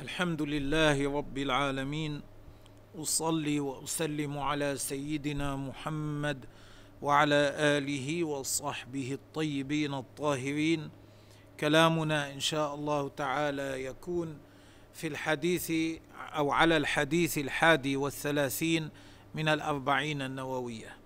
الحمد لله رب العالمين أصلي وأسلم على سيدنا محمد وعلى آله وصحبه الطيبين الطاهرين. كلامنا إن شاء الله تعالى يكون في الحديث أو على الحديث الحادي والثلاثين من الأربعين النووية.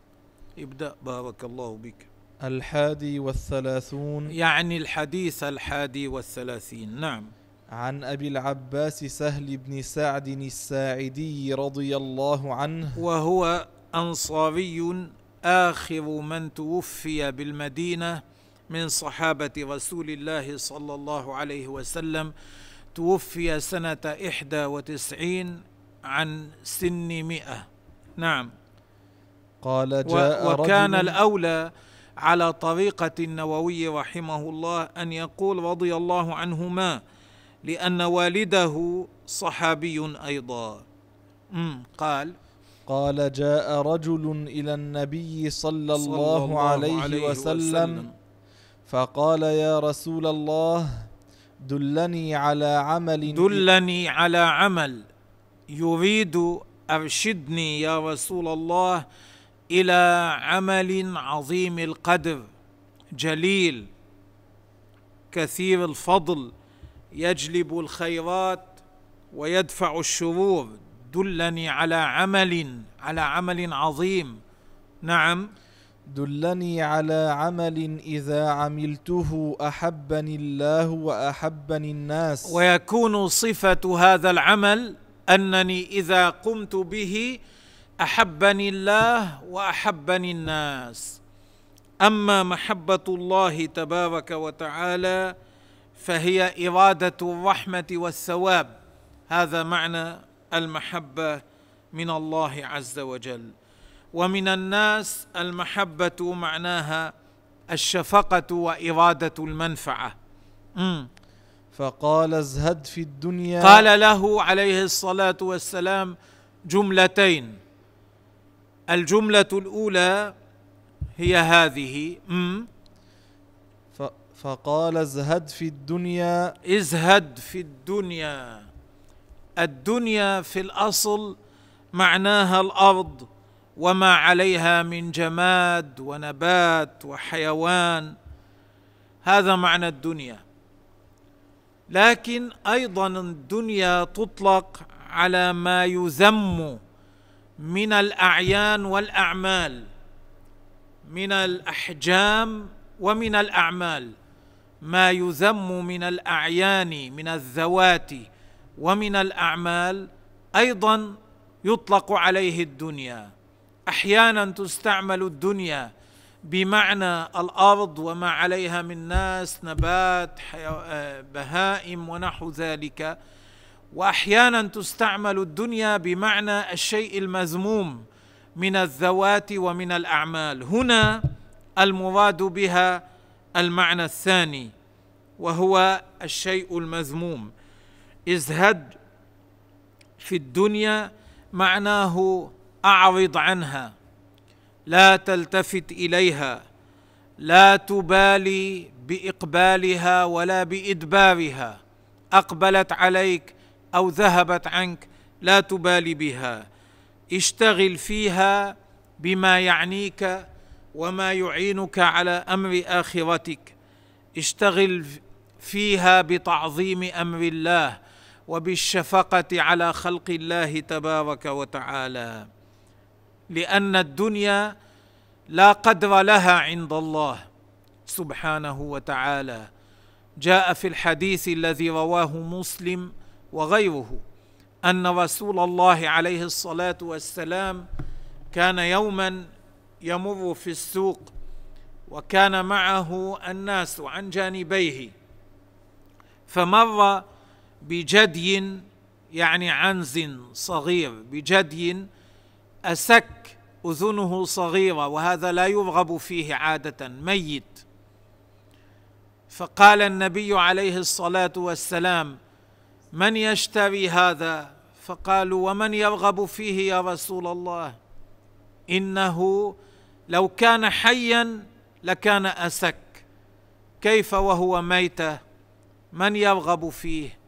ابدأ. بارك الله بك. الحادي والثلاثون. يعني الحديث الحادي والثلاثين. نعم. عن أبي العباس سهل بن سعد الساعدي رضي الله عنه. وهو أنصاري آخر من توفي بالمدينة من صحابة رسول الله صلى الله عليه وسلم. توفي سنة إحدى وتسعين عن سن مئة. نعم. قال جاء وكان رجل الأولى على طريقة النووي رحمه الله أن يقول رضي الله عنهما لأن والده صحابي أمم، قال. قال جاء رجل إلى النبي صلى صلى الله عليه وسلم فقال يا رسول الله دلني على عمل دلني على عمل. يريد أرشدني يا رسول الله إلى عمل عظيم القدر جليل كثير الفضل. يجلب الخيرات ويدفع الشرور. دلني على عمل على عمل عظيم. نعم. دلني على عمل إذا عملته أحبني الله وأحبني الناس. ويكون صفة هذا العمل أنني إذا قمت به أحبني الله وأحبني الناس. أما محبة الله تبارك وتعالى فهي إرادة الرحمة والثواب. هذا معنى المحبة من الله عز وجل. ومن الناس المحبة معناها الشفقة وإرادة المنفعة. مم. فقال ازهد في الدنيا. قال له عليه الصلاة والسلام جملتين. الجملة الأولى هي هذه. مم. فقال ازهد في الدنيا. ازهد في الدنيا. الدنيا في الأصل معناها الأرض وما عليها من جماد ونبات وحيوان. هذا معنى الدنيا. لكن أيضا الدنيا تطلق على ما يذم من الأعيان والأعمال من الأحجام ومن الأعمال. ما يذم من الأعيان من الذوات ومن الأعمال أيضا يطلق عليه الدنيا. أحيانا تستعمل الدنيا بمعنى الأرض وما عليها من ناس نبات بهائم ونحو ذلك. واحيانا تستعمل الدنيا بمعنى الشيء المذموم من الذوات ومن الأعمال. هنا المراد بها المعنى الثاني وهو الشيء المذموم. ازهد في الدنيا معناه أعرض عنها لا تلتفت إليها لا تبالي بإقبالها ولا بإدبارها أقبلت عليك أو ذهبت عنك لا تبالي بها. اشتغل فيها بما يعنيك وما يعينك على أمر آخرتك. اشتغل فيها بتعظيم أمر الله وبالشفقة على خلق الله تبارك وتعالى. لأن الدنيا لا قدر لها عند الله سبحانه وتعالى. جاء في الحديث الذي رواه مسلم وغيره أن رسول الله عليه الصلاة والسلام كان يوما يمر في السوق وكان معه الناس عن جانبيه فمر بجدي يعني عنز صغير بجدي أسك أذنه صغيرة وهذا لا يرغب فيه عادة ميت. فقال النبي عليه الصلاة والسلام من يشتري هذا؟ فقالوا ومن يرغب فيه يا رسول الله؟ إنه لو كان حيا لكان أسك. كيف وهو ميته من يرغب فيه؟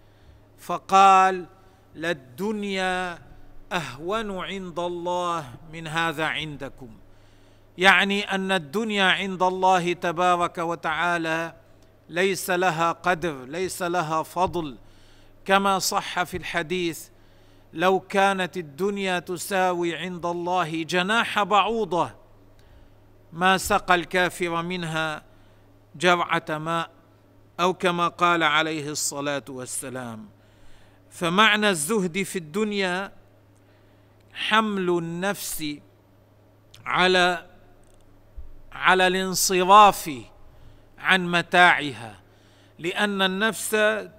فقال للدنيا أهون عند الله من هذا عندكم. يعني أن الدنيا عند الله تبارك وتعالى ليس لها قدر ليس لها فضل. كما صح في الحديث لو كانت الدنيا تساوي عند الله جناح بعوضة ما سقى الكافر منها جرعه ماء أو كما قال عليه الصلاة والسلام. فمعنى الزهد في الدنيا حمل النفس على على الانصراف عن متاعها لأن النفس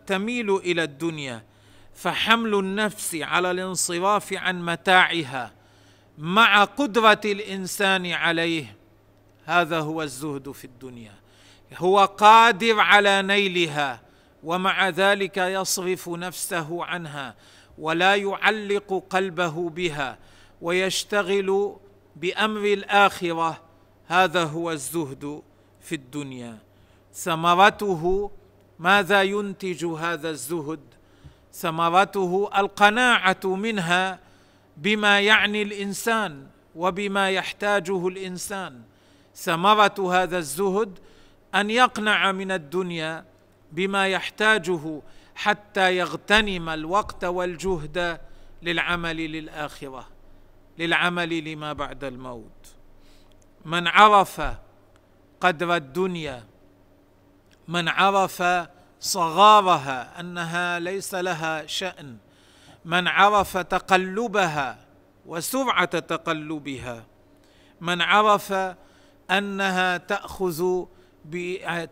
تميل إلى الدنيا. فحمل النفس على الانصراف عن متاعها مع قدرة الإنسان عليه هذا هو الزهد في الدنيا. هو قادر على نيلها ومع ذلك يصرف نفسه عنها ولا يعلق قلبه بها ويشتغل بأمر الآخرة. هذا هو الزهد في الدنيا. ثمرته ماذا ينتج هذا الزهد؟ ثمرته القناعة منها بما يعني الإنسان وبما يحتاجه الإنسان. ثمره هذا الزهد أن يقنع من الدنيا بما يحتاجه حتى يغتنم الوقت والجهد للعمل للآخرة للعمل لما بعد الموت. من عرف قدر الدنيا من عرف صغارها أنها ليس لها شأن من عرف تقلبها وسرعة تقلبها من عرف أنها تأخذ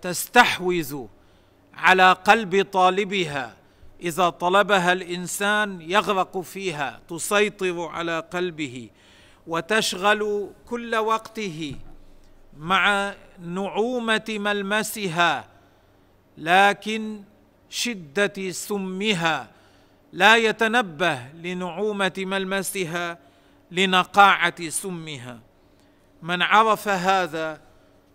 تستحوذ على قلب طالبها. إذا طلبها الإنسان يغرق فيها تسيطر على قلبه وتشغل كل وقته مع نعومة ملمسها لكن شدة سمها لا يتنبه لنعومة ملمسها لنقاعة سمها. من عرف هذا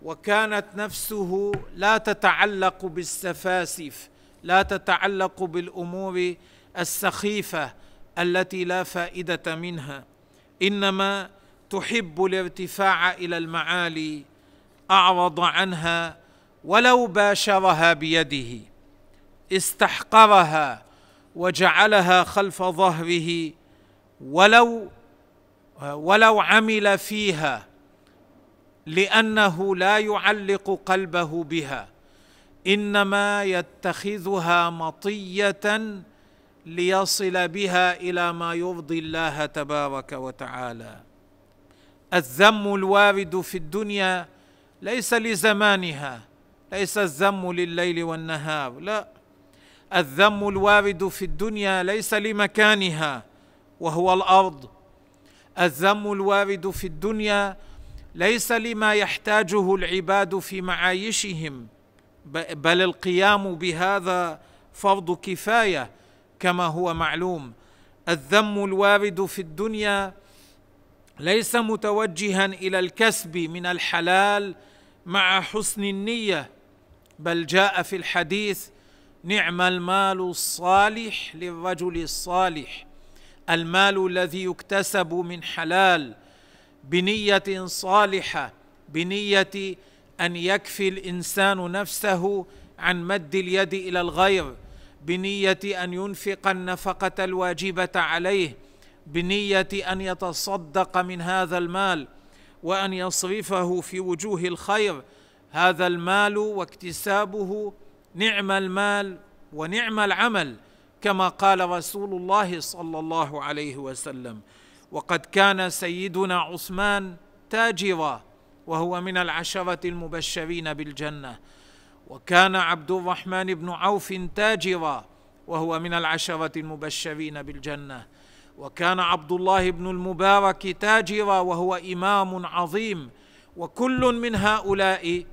وكانت نفسه لا تتعلق بالسفاسف لا تتعلق بالأمور السخيفة التي لا فائدة منها. إنما تحب الارتفاع إلى المعالي أعرض عنها ولو باشرها بيده. استحقرها وجعلها خلف ظهره ولو ولو عمل فيها. لأنه لا يعلق قلبه بها إنما يتخذها مطية ليصل بها إلى ما يرضي الله تبارك وتعالى. الذم الوارد في الدنيا ليس لزمانها ليس الذم لليل والنهار لا. الذم الوارد في الدنيا ليس لمكانها وهو الأرض. الذم الوارد في الدنيا ليس لما يحتاجه العباد في معايشهم بل القيام بهذا فرض كفاية كما هو معلوم. الذم الوارد في الدنيا ليس متوجها إلى الكسب من الحلال مع حسن النية بل جاء في الحديث نعم المال الصالح للرجل الصالح المال الذي يكتسب من حلال بنية صالحة بنية أن يكفي الإنسان نفسه عن مد اليد إلى الغير بنية أن ينفق النفقة الواجبة عليه بنية أن يتصدق من هذا المال وأن يصرفه في وجوه الخير. هذا المال واكتسابه نعم المال ونعم العمل كما قال رسول الله صلى الله عليه وسلم. وقد كان سيدنا عثمان تاجرا وهو من العشرة المبشرين بالجنة. وكان عبد الرحمن بن عوف تاجرا وهو من العشرة المبشرين بالجنة. وكان عبد الله بن المبارك تاجرا وهو إمام عظيم. وكل من هؤلاء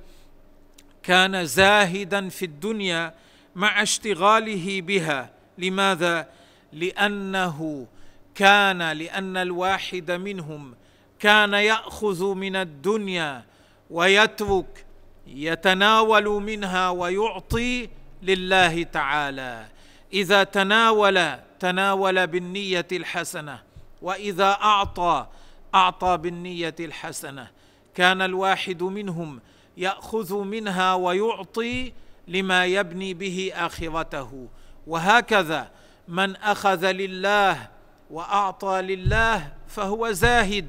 كان زاهدا في الدنيا مع اشتغاله بها. لماذا؟ لأنه كان لأن الواحد منهم كان يأخذ من الدنيا ويترك يتناول منها ويعطي لله تعالى. إذا تناول تناول بالنية الحسنة وإذا أعطى أعطى بالنية الحسنة. كان الواحد منهم يأخذ منها ويعطي لما يبني به آخرته. وهكذا من أخذ لله وأعطى لله فهو زاهد.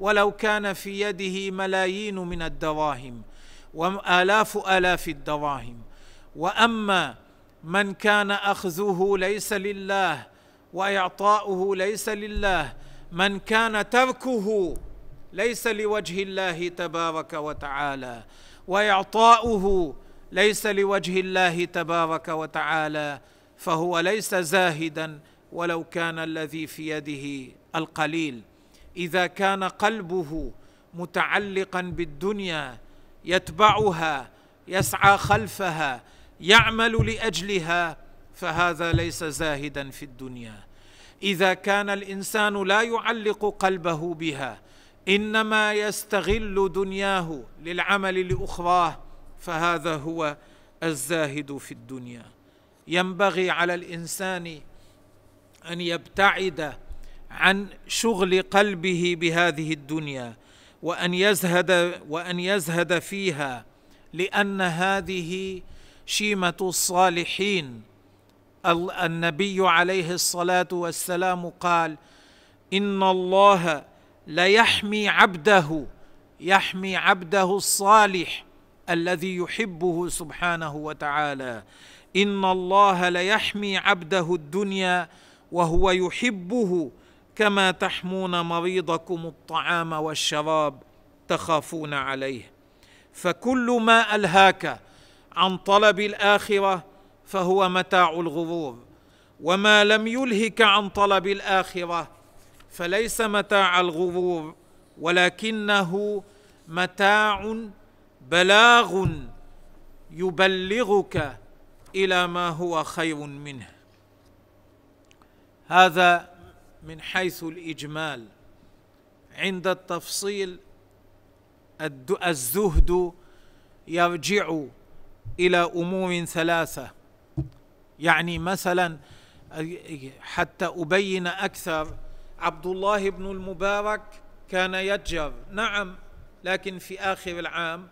ولو كان في يده ملايين من الدراهم والاف آلاف الدراهم وأما من كان أخذه ليس لله وإعطاؤه ليس لله من كان تركه ليس لوجه الله تبارك وتعالى وإعطاؤه ليس لوجه الله تبارك وتعالى فهو ليس زاهدا. ولو كان الذي في يده القليل. إذا كان قلبه متعلقا بالدنيا يتبعها يسعى خلفها يعمل لأجلها فهذا ليس زاهدا في الدنيا. إذا كان الإنسان لا يعلق قلبه بها إنما يستغل دنياه للعمل لأخراه فهذا هو الزاهد في الدنيا. ينبغي على الإنسان أن يبتعد عن شغل قلبه بهذه الدنيا وأن يزهد وأن يزهد فيها لأن هذه شيمة الصالحين. النبي عليه الصلاة والسلام قال إن الله ليحمي عبده يحمي عبده الصالح الذي يحبه سبحانه وتعالى. إن الله ليحمي عبده الدنيا وهو يحبه كما تحمون مريضكم الطعام والشراب تخافون عليه. فكل ما ألهاك عن طلب الآخرة فهو متاع الغرور وما لم يلهك عن طلب الآخرة فليس متاع الغرور ولكنه متاع بلاغ يبلغك إلى ما هو خير منه. هذا من حيث الإجمال عند التفصيل الزهد يرجع إلى أمور ثلاثة. يعني مثلا حتى أبين أكثر عبد الله بن المبارك كان يتجر نعم لكن في آخر العام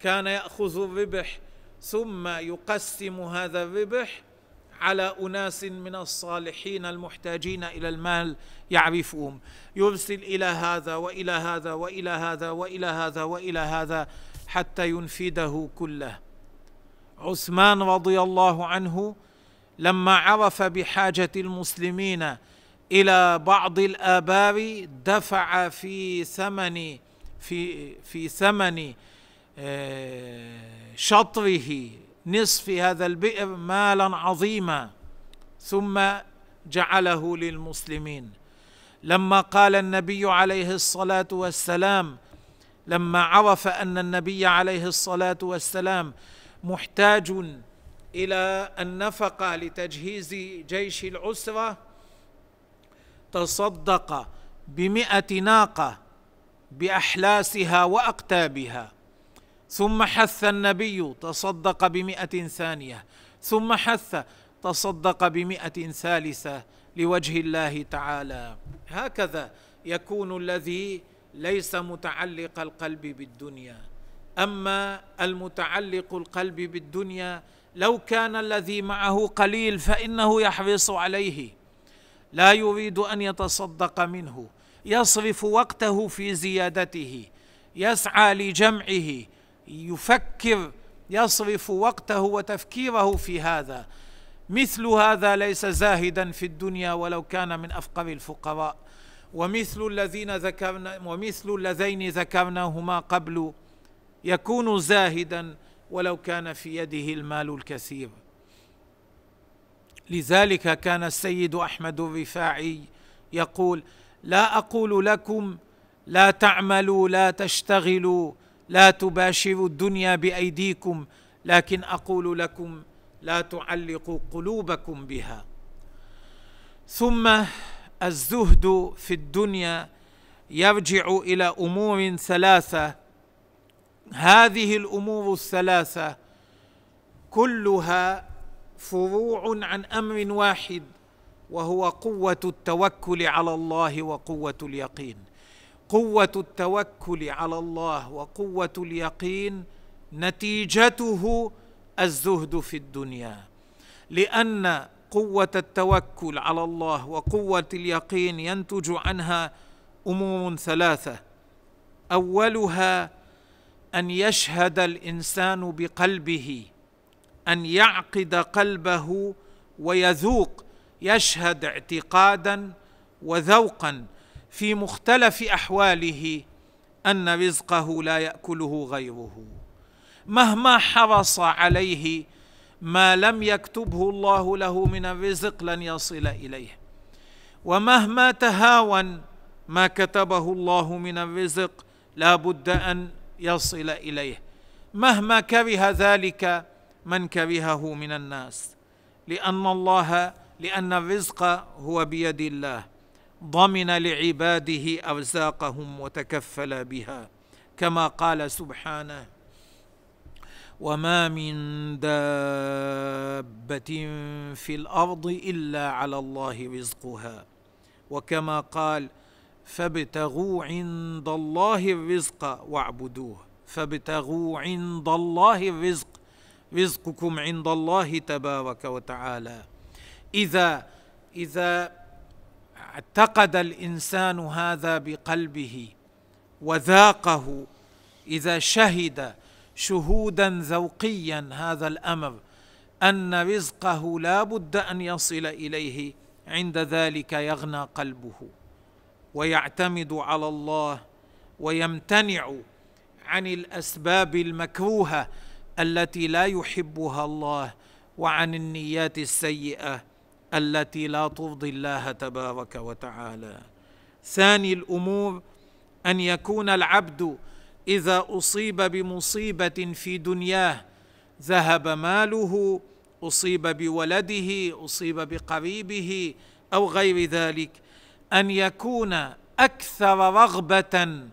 كان يأخذ الربح ثم يقسم هذا الربح على أناس من الصالحين المحتاجين إلى المال يعرفهم. يرسل إلى هذا وإلى هذا وإلى هذا وإلى هذا وإلى هذا حتى ينفذه كله. عثمان رضي الله عنه لما عرف بحاجة المسلمين إلى بعض الآبار دفع في ثمن في في ثمن آه، شطره نصف هذا البئر مالا عظيما ثم جعله للمسلمين. لما قال النبي عليه الصلاة والسلام لما عرف أن النبي عليه الصلاة والسلام محتاج إلى النفقة لتجهيز جيش العسرة تصدق بمئة ناقة بأحلاسها وأقتابها. ثم حث النبي تصدق بمئة ثانية. ثم حث تصدق بمئة ثالثة لوجه الله تعالى. هكذا يكون الذي ليس متعلق القلب بالدنيا. أما المتعلق القلب بالدنيا لو كان الذي معه قليل فإنه يحرص عليه. لا يريد أن يتصدق منه. يصرف وقته في زيادته. يسعى لجمعه. يفكر يصرف وقته وتفكيره في هذا. مثل هذا ليس زاهدا في الدنيا ولو كان من أفقر الفقراء. ومثل الذين ذكرنا ومثل اللذين ذكرناهما قبل يكون زاهدا ولو كان في يده المال الكثير. لذلك كان السيد أحمد الرفاعي يقول لا أقول لكم لا تعملوا لا تشتغلوا لا تباشروا الدنيا بأيديكم لكن أقول لكم لا تعلقوا قلوبكم بها. ثم الزهد في الدنيا يرجع إلى أمور ثلاثة. هذه الأمور الثلاثة كلها فروع عن أمر واحد وهو قوة التوكل على الله وقوة اليقين. قوة التوكل على الله وقوة اليقين نتيجته الزهد في الدنيا. لأن قوة التوكل على الله وقوة اليقين ينتج عنها أمور ثلاثة. أولها أن يشهد الإنسان بقلبه أن يعقد قلبه ويذوق يشهد اعتقادا وذوقا. في مختلف أحواله أن رزقه لا يأكله غيره. مهما حرص عليه ما لم يكتبه الله له من الرزق لن يصل إليه. ومهما تهاون ما كتبه الله من الرزق لا بد أن يصل إليه. مهما كره ذلك من كرهه من الناس. لأن الله لأن الرزق هو بيد الله. ضمن لعباده أرزاقهم وتكفل بها. كما قال سبحانه وما من دابه في الأرض الا على الله رزقها. وكما قال فابتغوا عند الله الرزق واعبدوه. فابتغوا عند الله الرزق رزقكم عند الله تبارك وتعالى. اذا اذا اعتقد الإنسان هذا بقلبه وذاقه إذا شهد شهودا ذوقيا هذا الأمر أن رزقه لا بد أن يصل إليه عند ذلك يغنى قلبه ويعتمد على الله ويمتنع عن الأسباب المكروهة التي لا يحبها الله وعن النيات السيئة التي لا ترضي الله تبارك وتعالى. ثاني الأمور أن يكون العبد إذا أصيب بمصيبة في دنياه ذهب ماله أصيب بولده أصيب بقريبه أو غير ذلك. أن يكون أكثر رغبة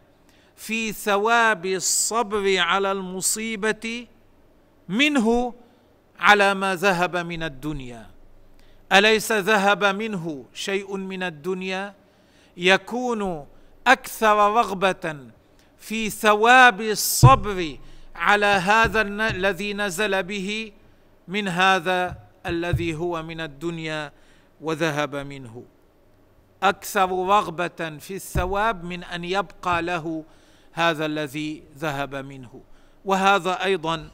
في ثواب الصبر على المصيبة منه على ما ذهب من الدنيا. أليس ذهب منه شيء من الدنيا؟ يكون أكثر رغبة في ثواب الصبر على هذا الذي نزل به من هذا الذي هو من الدنيا وذهب منه. أكثر رغبة في الثواب من أن يبقى له هذا الذي ذهب منه. وهذا أيضا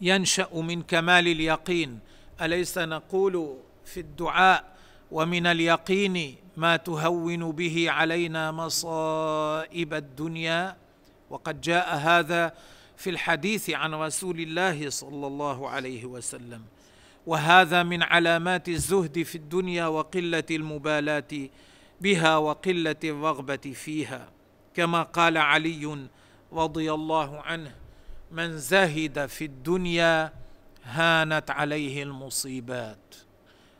ينشأ من كمال اليقين. أليس نقول في الدعاء ومن اليقين ما تهون به علينا مصائب الدنيا؟ وقد جاء هذا في الحديث عن رسول الله صلى الله عليه وسلم. وهذا من علامات الزهد في الدنيا وقلة المبالاة بها وقلة الرغبة فيها. كما قال علي رضي الله عنه من زهد في الدنيا هانت عليه المصيبات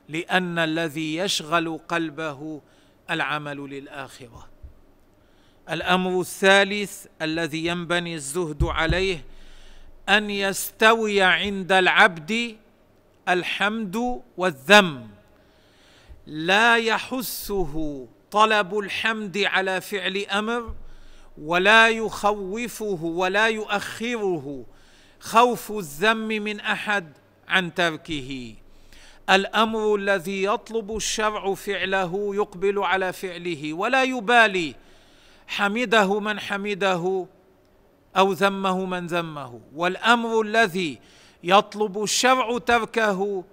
لأن الذي يشغل قلبه العمل للآخرة. الأمر الثالث الذي ينبني الزهد عليه أن يستوي عند العبد الحمد والذم. لا يحثه طلب الحمد على فعل أمر ولا يخوفه ولا يؤخره خوف الذم من أحد عن تركه. الأمر الذي يطلب الشرع فعله يقبل على فعله ولا يبالي. حمده من حمده أو ذمه من ذمه. والأمر الذي يطلب الشرع تركه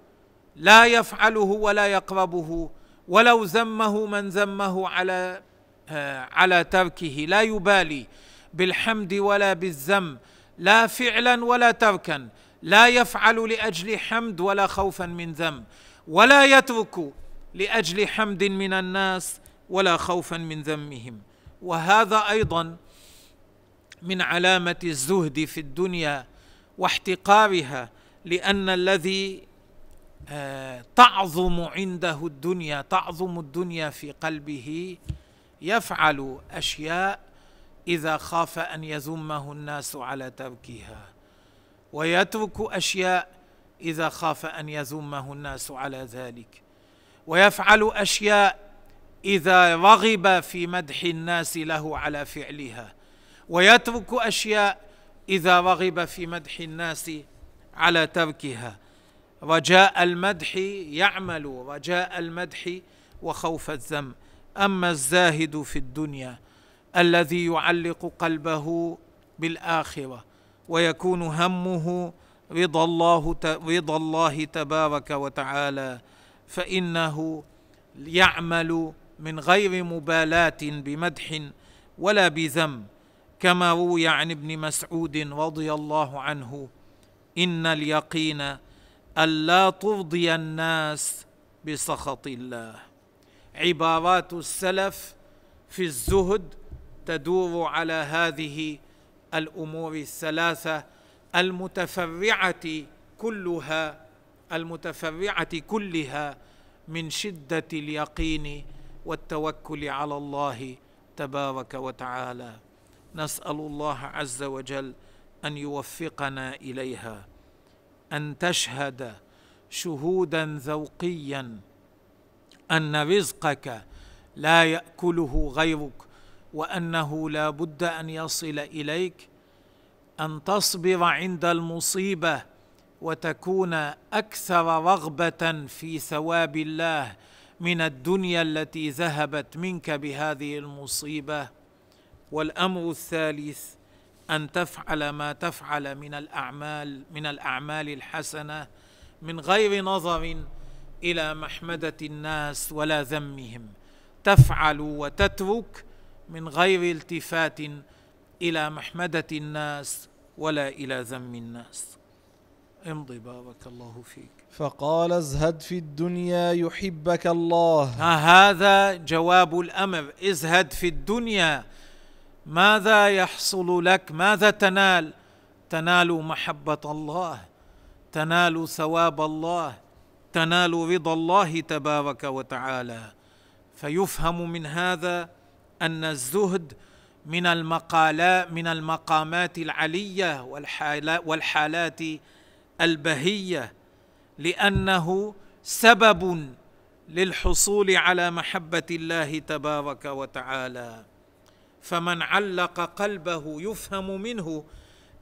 لا يفعله ولا يقربه. ولو ذمه من ذمه على آه، على تركه لا يبالي. بالحمد ولا بالذم. لا فعلا ولا تركا لا يفعل لأجل حمد ولا خوفا من ذم ولا يترك لأجل حمد من الناس ولا خوفا من ذمهم. وهذا أيضا من علامة الزهد في الدنيا واحتقارها لأن الذي آه، تعظم عنده الدنيا تعظم الدنيا في قلبه يفعل أشياء إذا خاف أن يذمه الناس على تركها. ويترك أشياء إذا خاف أن يذمه الناس على ذلك. ويفعل أشياء إذا رغب في مدح الناس له على فعلها. ويترك أشياء إذا رغب في مدح الناس على تركها. رجاء المدح يعمل رجاء المدح وخوف الذم. أما الزاهد في الدنيا الذي يعلق قلبه بالآخرة ويكون همه رضا الله رضا الله تبارك وتعالى. فإنه يعمل من غير مبالاة بمدح ولا بذم كما روي عن ابن مسعود رضي الله عنه. إن اليقين الا ترضي الناس بسخط الله. عبارات السلف في الزهد تدور على هذه الأمور الثلاثة المتفرعة كلها المتفرعة كلها من شدة اليقين والتوكل على الله تبارك وتعالى. نسأل الله عز وجل أن يوفقنا إليها أن تشهد شهودا ذوقيا أن رزقك لا يأكله غيرك. وأنه لا بد أن يصل إليك أن تصبر عند المصيبة وتكون أكثر رغبة في ثواب الله من الدنيا التي ذهبت منك بهذه المصيبة. والأمر الثالث أن تفعل ما تفعل من الأعمال من الأعمال الحسنة من غير نظر إلى محمدة الناس ولا ذمهم. تفعل وتترك من غير التفات إلى محمدة الناس ولا إلى ذم الناس. امضي بارك الله فيك. فقال ازهد في الدنيا يحبك الله. هذا جواب الأمر. ازهد في الدنيا. ماذا يحصل لك؟ ماذا تنال؟ تنال محبة الله تنال ثواب الله تنال رضا الله تبارك وتعالى. فيفهم من هذا أن الزهد من المقالات من المقامات العلية والحالات البهية لأنه سبب للحصول على محبة الله تبارك وتعالى. فمن علق قلبه يفهم منه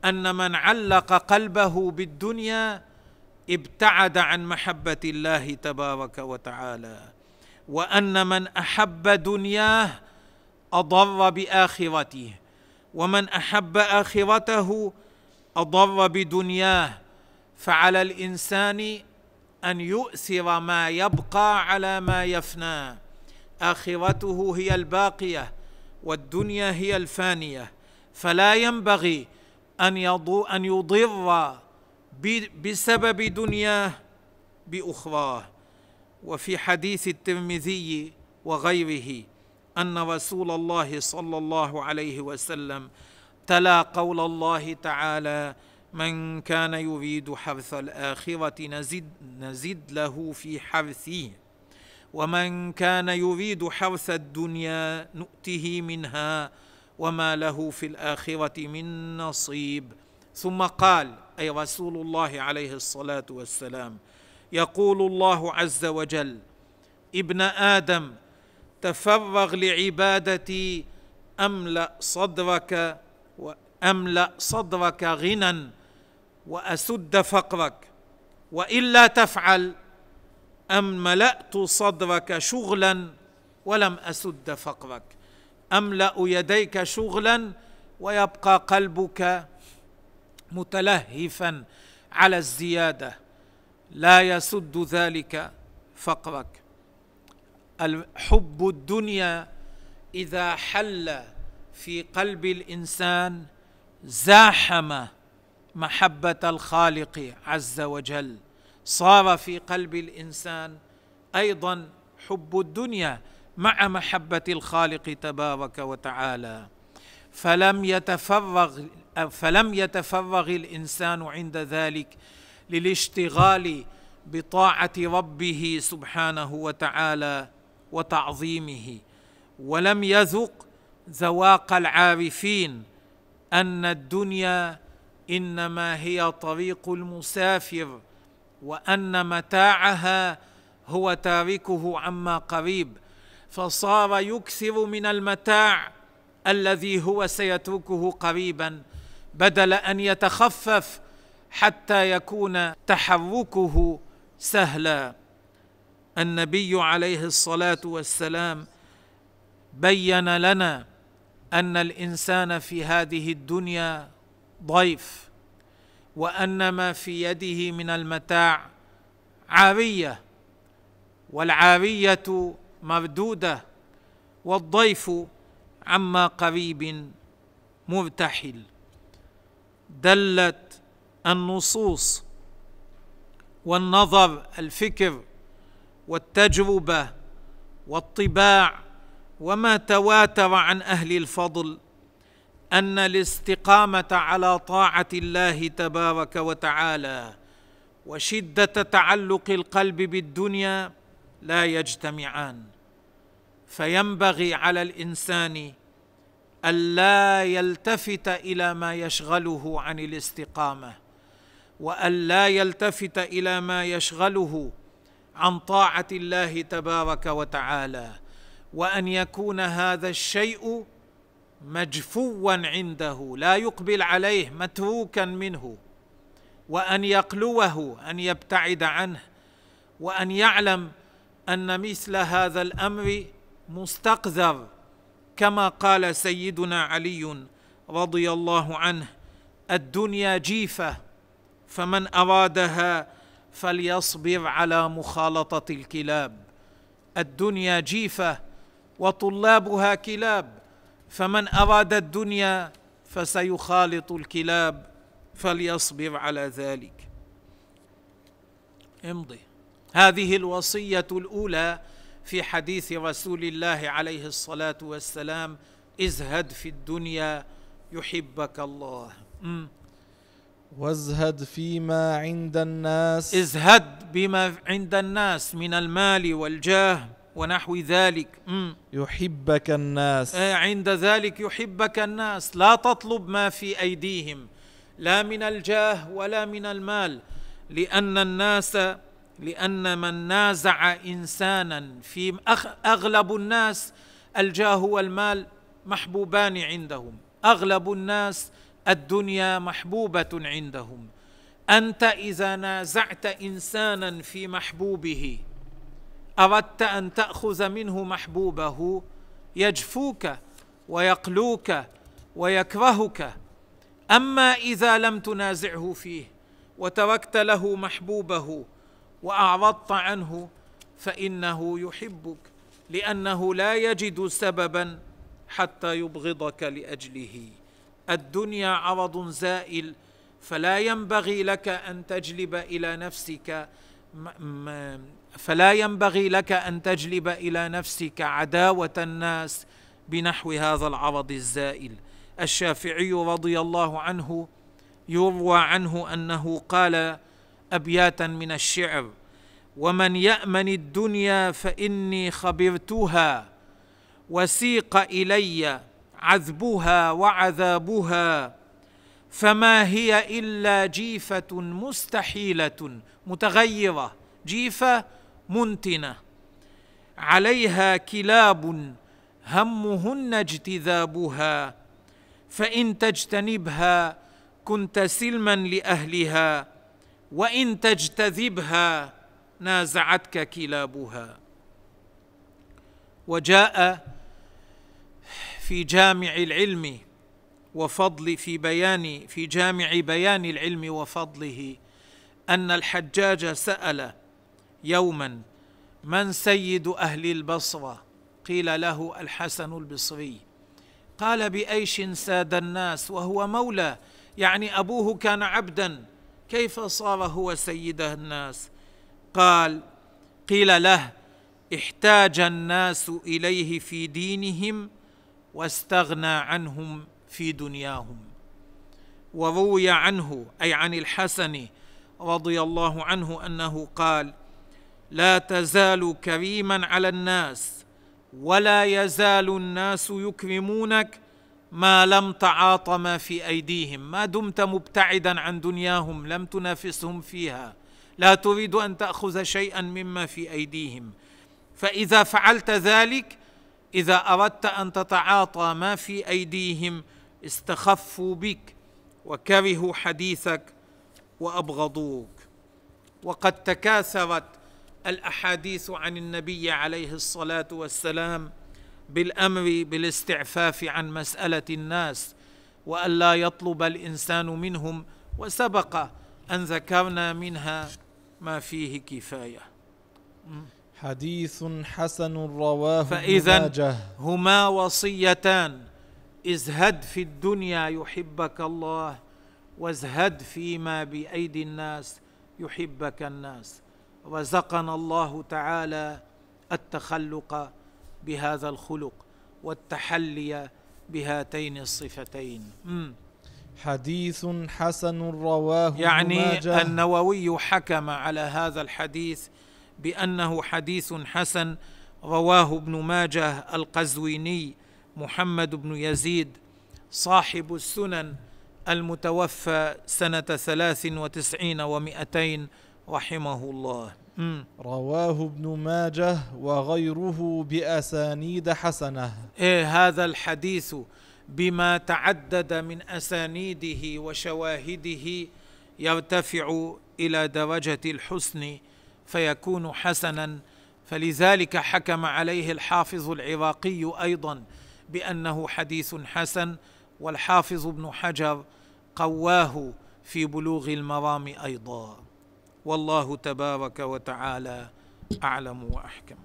أن من علق قلبه بالدنيا ابتعد عن محبة الله تبارك وتعالى. وأن من أحب دنياه أضر بآخرته ومن أحب آخرته أضر بدنياه. فعلى الإنسان أن يؤثر ما يبقى على ما يفنى. آخرته هي الباقية والدنيا هي الفانية. فلا ينبغي أن أن يضر بسبب دنياه باخراه وفي حديث الترمذي وغيره. أن رسول الله صلى الله عليه وسلم تلا قول الله تعالى من كان يريد حرث الآخرة نزد, نزد له في حرثه ومن كان يريد حرث الدنيا نؤته منها وما له في الآخرة من نصيب. ثم قال أي رسول الله عليه الصلاة والسلام يقول الله عز وجل ابن آدم تفرغ لعبادتي أملأ صدرك واملا صدرك غنى وأسد فقرك. وإلا تفعل أم ملأت صدرك شغلا ولم أسد فقرك. أملأ يديك شغلا ويبقى قلبك متلهفا على الزيادة. لا يسد ذلك فقرك. الحب الدنيا إذا حل في قلب الإنسان زاحم محبة الخالق عز وجل. صار في قلب الإنسان أيضا حب الدنيا مع محبة الخالق تبارك وتعالى. فلم يتفرغ فلم يتفرغ الإنسان عند ذلك للاشتغال بطاعة ربه سبحانه وتعالى. وتعظيمه ولم يذق ذواق العارفين أن الدنيا إنما هي طريق المسافر وأن متاعها هو تاركه عما قريب. فصار يكثر من المتاع الذي هو سيتركه قريبا بدل أن يتخفف حتى يكون تحركه سهلا. النبي عليه الصلاة والسلام بين لنا أن الإنسان في هذه الدنيا ضيف وأن ما في يده من المتاع عارية والعارية مردودة والضيف عما قريب مرتحل. دلت النصوص والنظر الفكر والتجربة والطباع وما تواتر عن أهل الفضل أن الاستقامة على طاعة الله تبارك وتعالى وشدة تعلق القلب بالدنيا لا يجتمعان. فينبغي على الإنسان الا يلتفت إلى ما يشغله عن الاستقامة والا يلتفت إلى ما يشغله عن طاعة الله تبارك وتعالى وأن يكون هذا الشيء مجفوا عنده لا يقبل عليه متروكا منه وأن يقلوه أن يبتعد عنه وأن يعلم أن مثل هذا الأمر مستقذر كما قال سيدنا علي رضي الله عنه الدنيا جيفة فمن أرادها فليصبر على مخالطة الكلاب. الدنيا جيفة وطلابها كلاب. فمن أراد الدنيا فسيخالط الكلاب فليصبر على ذلك. امضي. هذه الوصية الأولى في حديث رسول الله عليه الصلاة والسلام ازهد في الدنيا يحبك الله. وازهد فيما عند الناس. ازهد بما عند الناس من المال والجاه ونحو ذلك. م. يحبك الناس. عند ذلك يحبك الناس. لا تطلب ما في أيديهم. لا من الجاه ولا من المال. لأن الناس لأن من نازع إنسانا في أغلب الناس الجاه والمال محبوبان عندهم. أغلب الناس الدنيا محبوبة عندهم. أنت إذا نازعت إنسانا في محبوبه أردت أن تأخذ منه محبوبه يجفوك ويقلوك ويكرهك. أما إذا لم تنازعه فيه وتركت له محبوبه وأعرضت عنه فإنه يحبك لأنه لا يجد سببا حتى يبغضك لأجله. الدنيا عرض زائل فلا ينبغي لك أن تجلب إلى نفسك فلا ينبغي لك أن تجلب إلى نفسك عداوة الناس بنحو هذا العرض الزائل. الشافعي رضي الله عنه يروى عنه أنه قال أبياتا من الشعر ومن يأمن الدنيا فإني خبرتها وسيق إلي عذبها وعذابها فما هي إلا جيفة مستحيلة متغيرة جيفة منتنة. عليها كلاب همهن اجتذابها فإن تجتنبها كنت سلما لأهلها وإن تجتذبها نازعتك كلابها. وجاء في جامع العلم وفضل في بيان في جامع بيان العلم وفضله أن الحجاج سأل يوما من سيد أهل البصرة؟ قيل له الحسن البصري. قال بأيش ساد الناس وهو مولى؟ يعني أبوه كان عبدا. كيف صار هو سيد الناس؟ قال قيل له احتاج الناس إليه في دينهم واستغنى عنهم في دنياهم. وروي عنه أي عن الحسن رضي الله عنه أنه قال لا تزال كريما على الناس ولا يزال الناس يكرمونك ما لم تعاط ما في أيديهم. ما دمت مبتعدا عن دنياهم لم تنافسهم فيها. لا تريد أن تأخذ شيئا مما في أيديهم. فإذا فعلت ذلك إذا أردت أن تتعاطى ما في أيديهم استخفوا بك وكرهوا حديثك وأبغضوك. وقد تكاثرت الأحاديث عن النبي عليه الصلاة والسلام بالأمر بالاستعفاف عن مسألة الناس والا يطلب الإنسان منهم وسبق أن ذكرنا منها ما فيه كفاية. حديث حسن رواه فاذا هما وصيتان. ازهد في الدنيا يحبك الله وازهد فيما بأيدي الناس يحبك الناس. رزقنا الله تعالى التخلق بهذا الخلق والتحلي بهاتين الصفتين. حديث حسن رواه يعني النووي حكم على هذا الحديث بأنه حديث حسن رواه ابن ماجه القزويني محمد بن يزيد صاحب السنن المتوفى سنة ثلاث وتسعين ومئتين رحمه الله. رواه ابن ماجه وغيره بأسانيد حسنة. إيه هذا الحديث بما تعدد من أسانيده وشواهده يرتفع إلى درجة الحسن فيكون حسنا. فلذلك حكم عليه الحافظ العراقي أيضا بأنه حديث حسن والحافظ ابن حجر قواه في بلوغ المرام أيضا. والله تبارك وتعالى أعلم وأحكم.